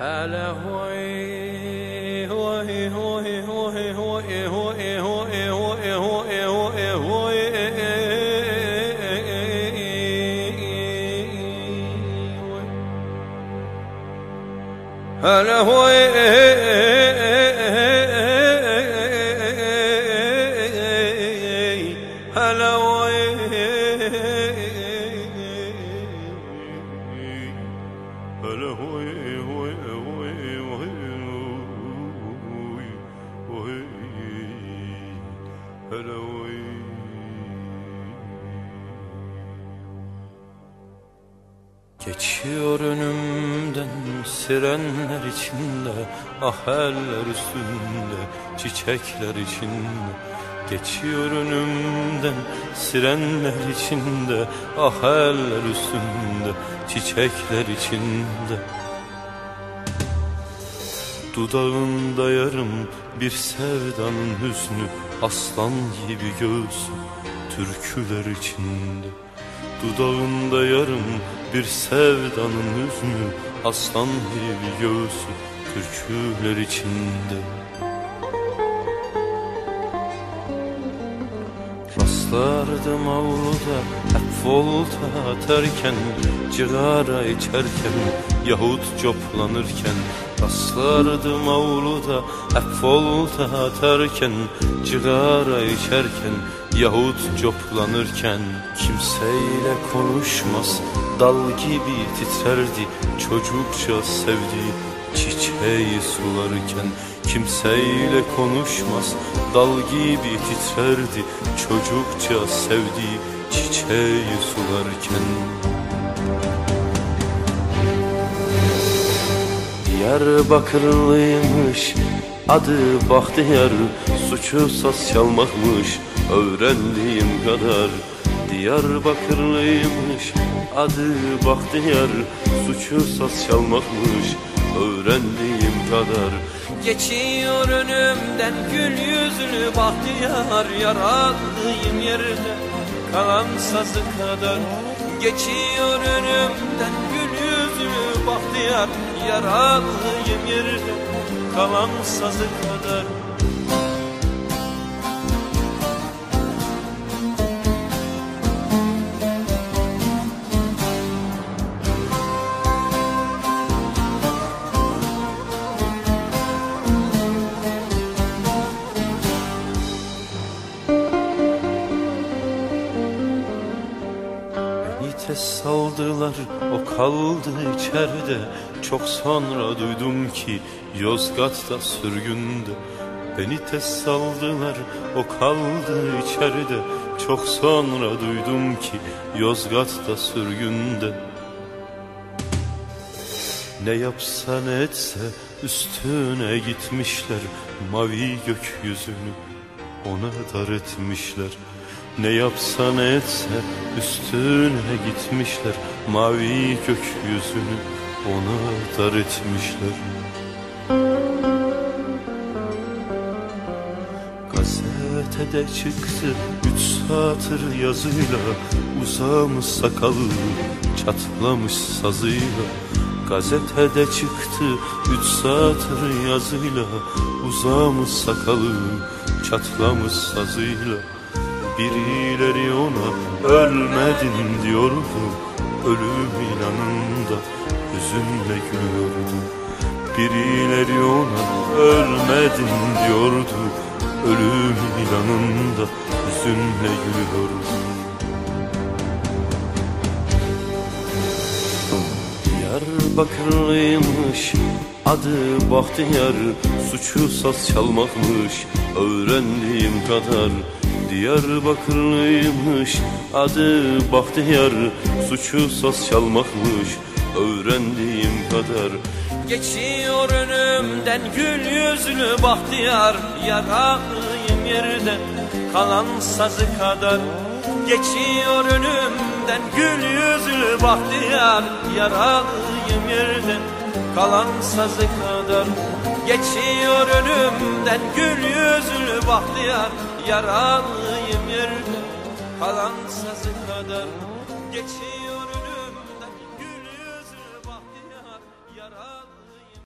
هلا هوي هوي هوي هوي هوي هوي هوي هوي هوي هوي هوي هلا هوي هلا هوي Geçiyor önümden sirenler içinde Ah eller üstünde çiçekler içinde. Geçiyor önümden sirenler içinde Ah eller üstünde çiçekler içinde. Dudağında yarım bir sevdanın hüznü Aslan gibi göğsü türküler içinde. Dudağında yarım bir sevdanın hüznü Aslan gibi göğsü türküler içinde. Rastlardım avluda hep volta atarken Cigara içerken yahut coplanırken Rastlardım avluda hep volta atarken Cigara içerken. Yahut coplanırken Kimseyle konuşmaz dal gibi titrerdi. Çocukça sevdiği çiçeği sularken Kimseyle konuşmaz dal gibi titrerdi. Çocukça sevdiği çiçeği sularken Diyarbakırlıymış adı Bahtiyar Suçu saz çalmakmış öğrendiğim kadar. Diyarbakırlıymış adı Bahtiyar Suçu saz çalmakmış öğrendiğim kadar. Geçiyor önümden gül yüzlü bahtiyar Yaralıyım yerde kalan sazı kadar. Geçiyor önümden bahtiyar Yaralıyım yerde kalan sazı kadar Tez saldılar o kaldı içeride. Çok sonra duydum ki Yozgat'ta sürgünde Beni tez saldılar. O kaldı içeride. Çok sonra duydum ki Yozgat'ta sürgünde Ne yapsa ne etse üstüne gitmişler. Mavi gökyüzünü ona dar etmişler Ne yapsa ne etse üstüne gitmişler Mavi gökyüzünü ona dar etmişler. Gazetede çıktı üç satır yazıyla Uzamış sakalı çatlamış sazıyla. Gazetede çıktı üç satır yazıyla Uzamış sakalı çatlamış sazıyla Birileri ona ölmedin diyordu. Ölüm yanında hüzünle gülüyordu. Birileri ona ölmedin diyordu. Ölüm yanında hüzünle gülüyordu. Diyarbakırlıymış adı Bahtiyar Suçu saz çalmakmış. Öğrendiğim kadar Diyarbakırlıymış adı Bahtiyar. Suçu saz çalmakmış öğrendiğim kadar. Geçiyor önümden gül yüzlü bahtiyar. Yaralıyım yerde kalan sazı kadar. Geçiyor önümden gül yüzlü bahtiyar. Yaralıyım yerde kalan sazı kadar. Geçiyor önümden gül yüzlü bahtiyar Yaralıyım yerde kalan sazı kadar Geçiyor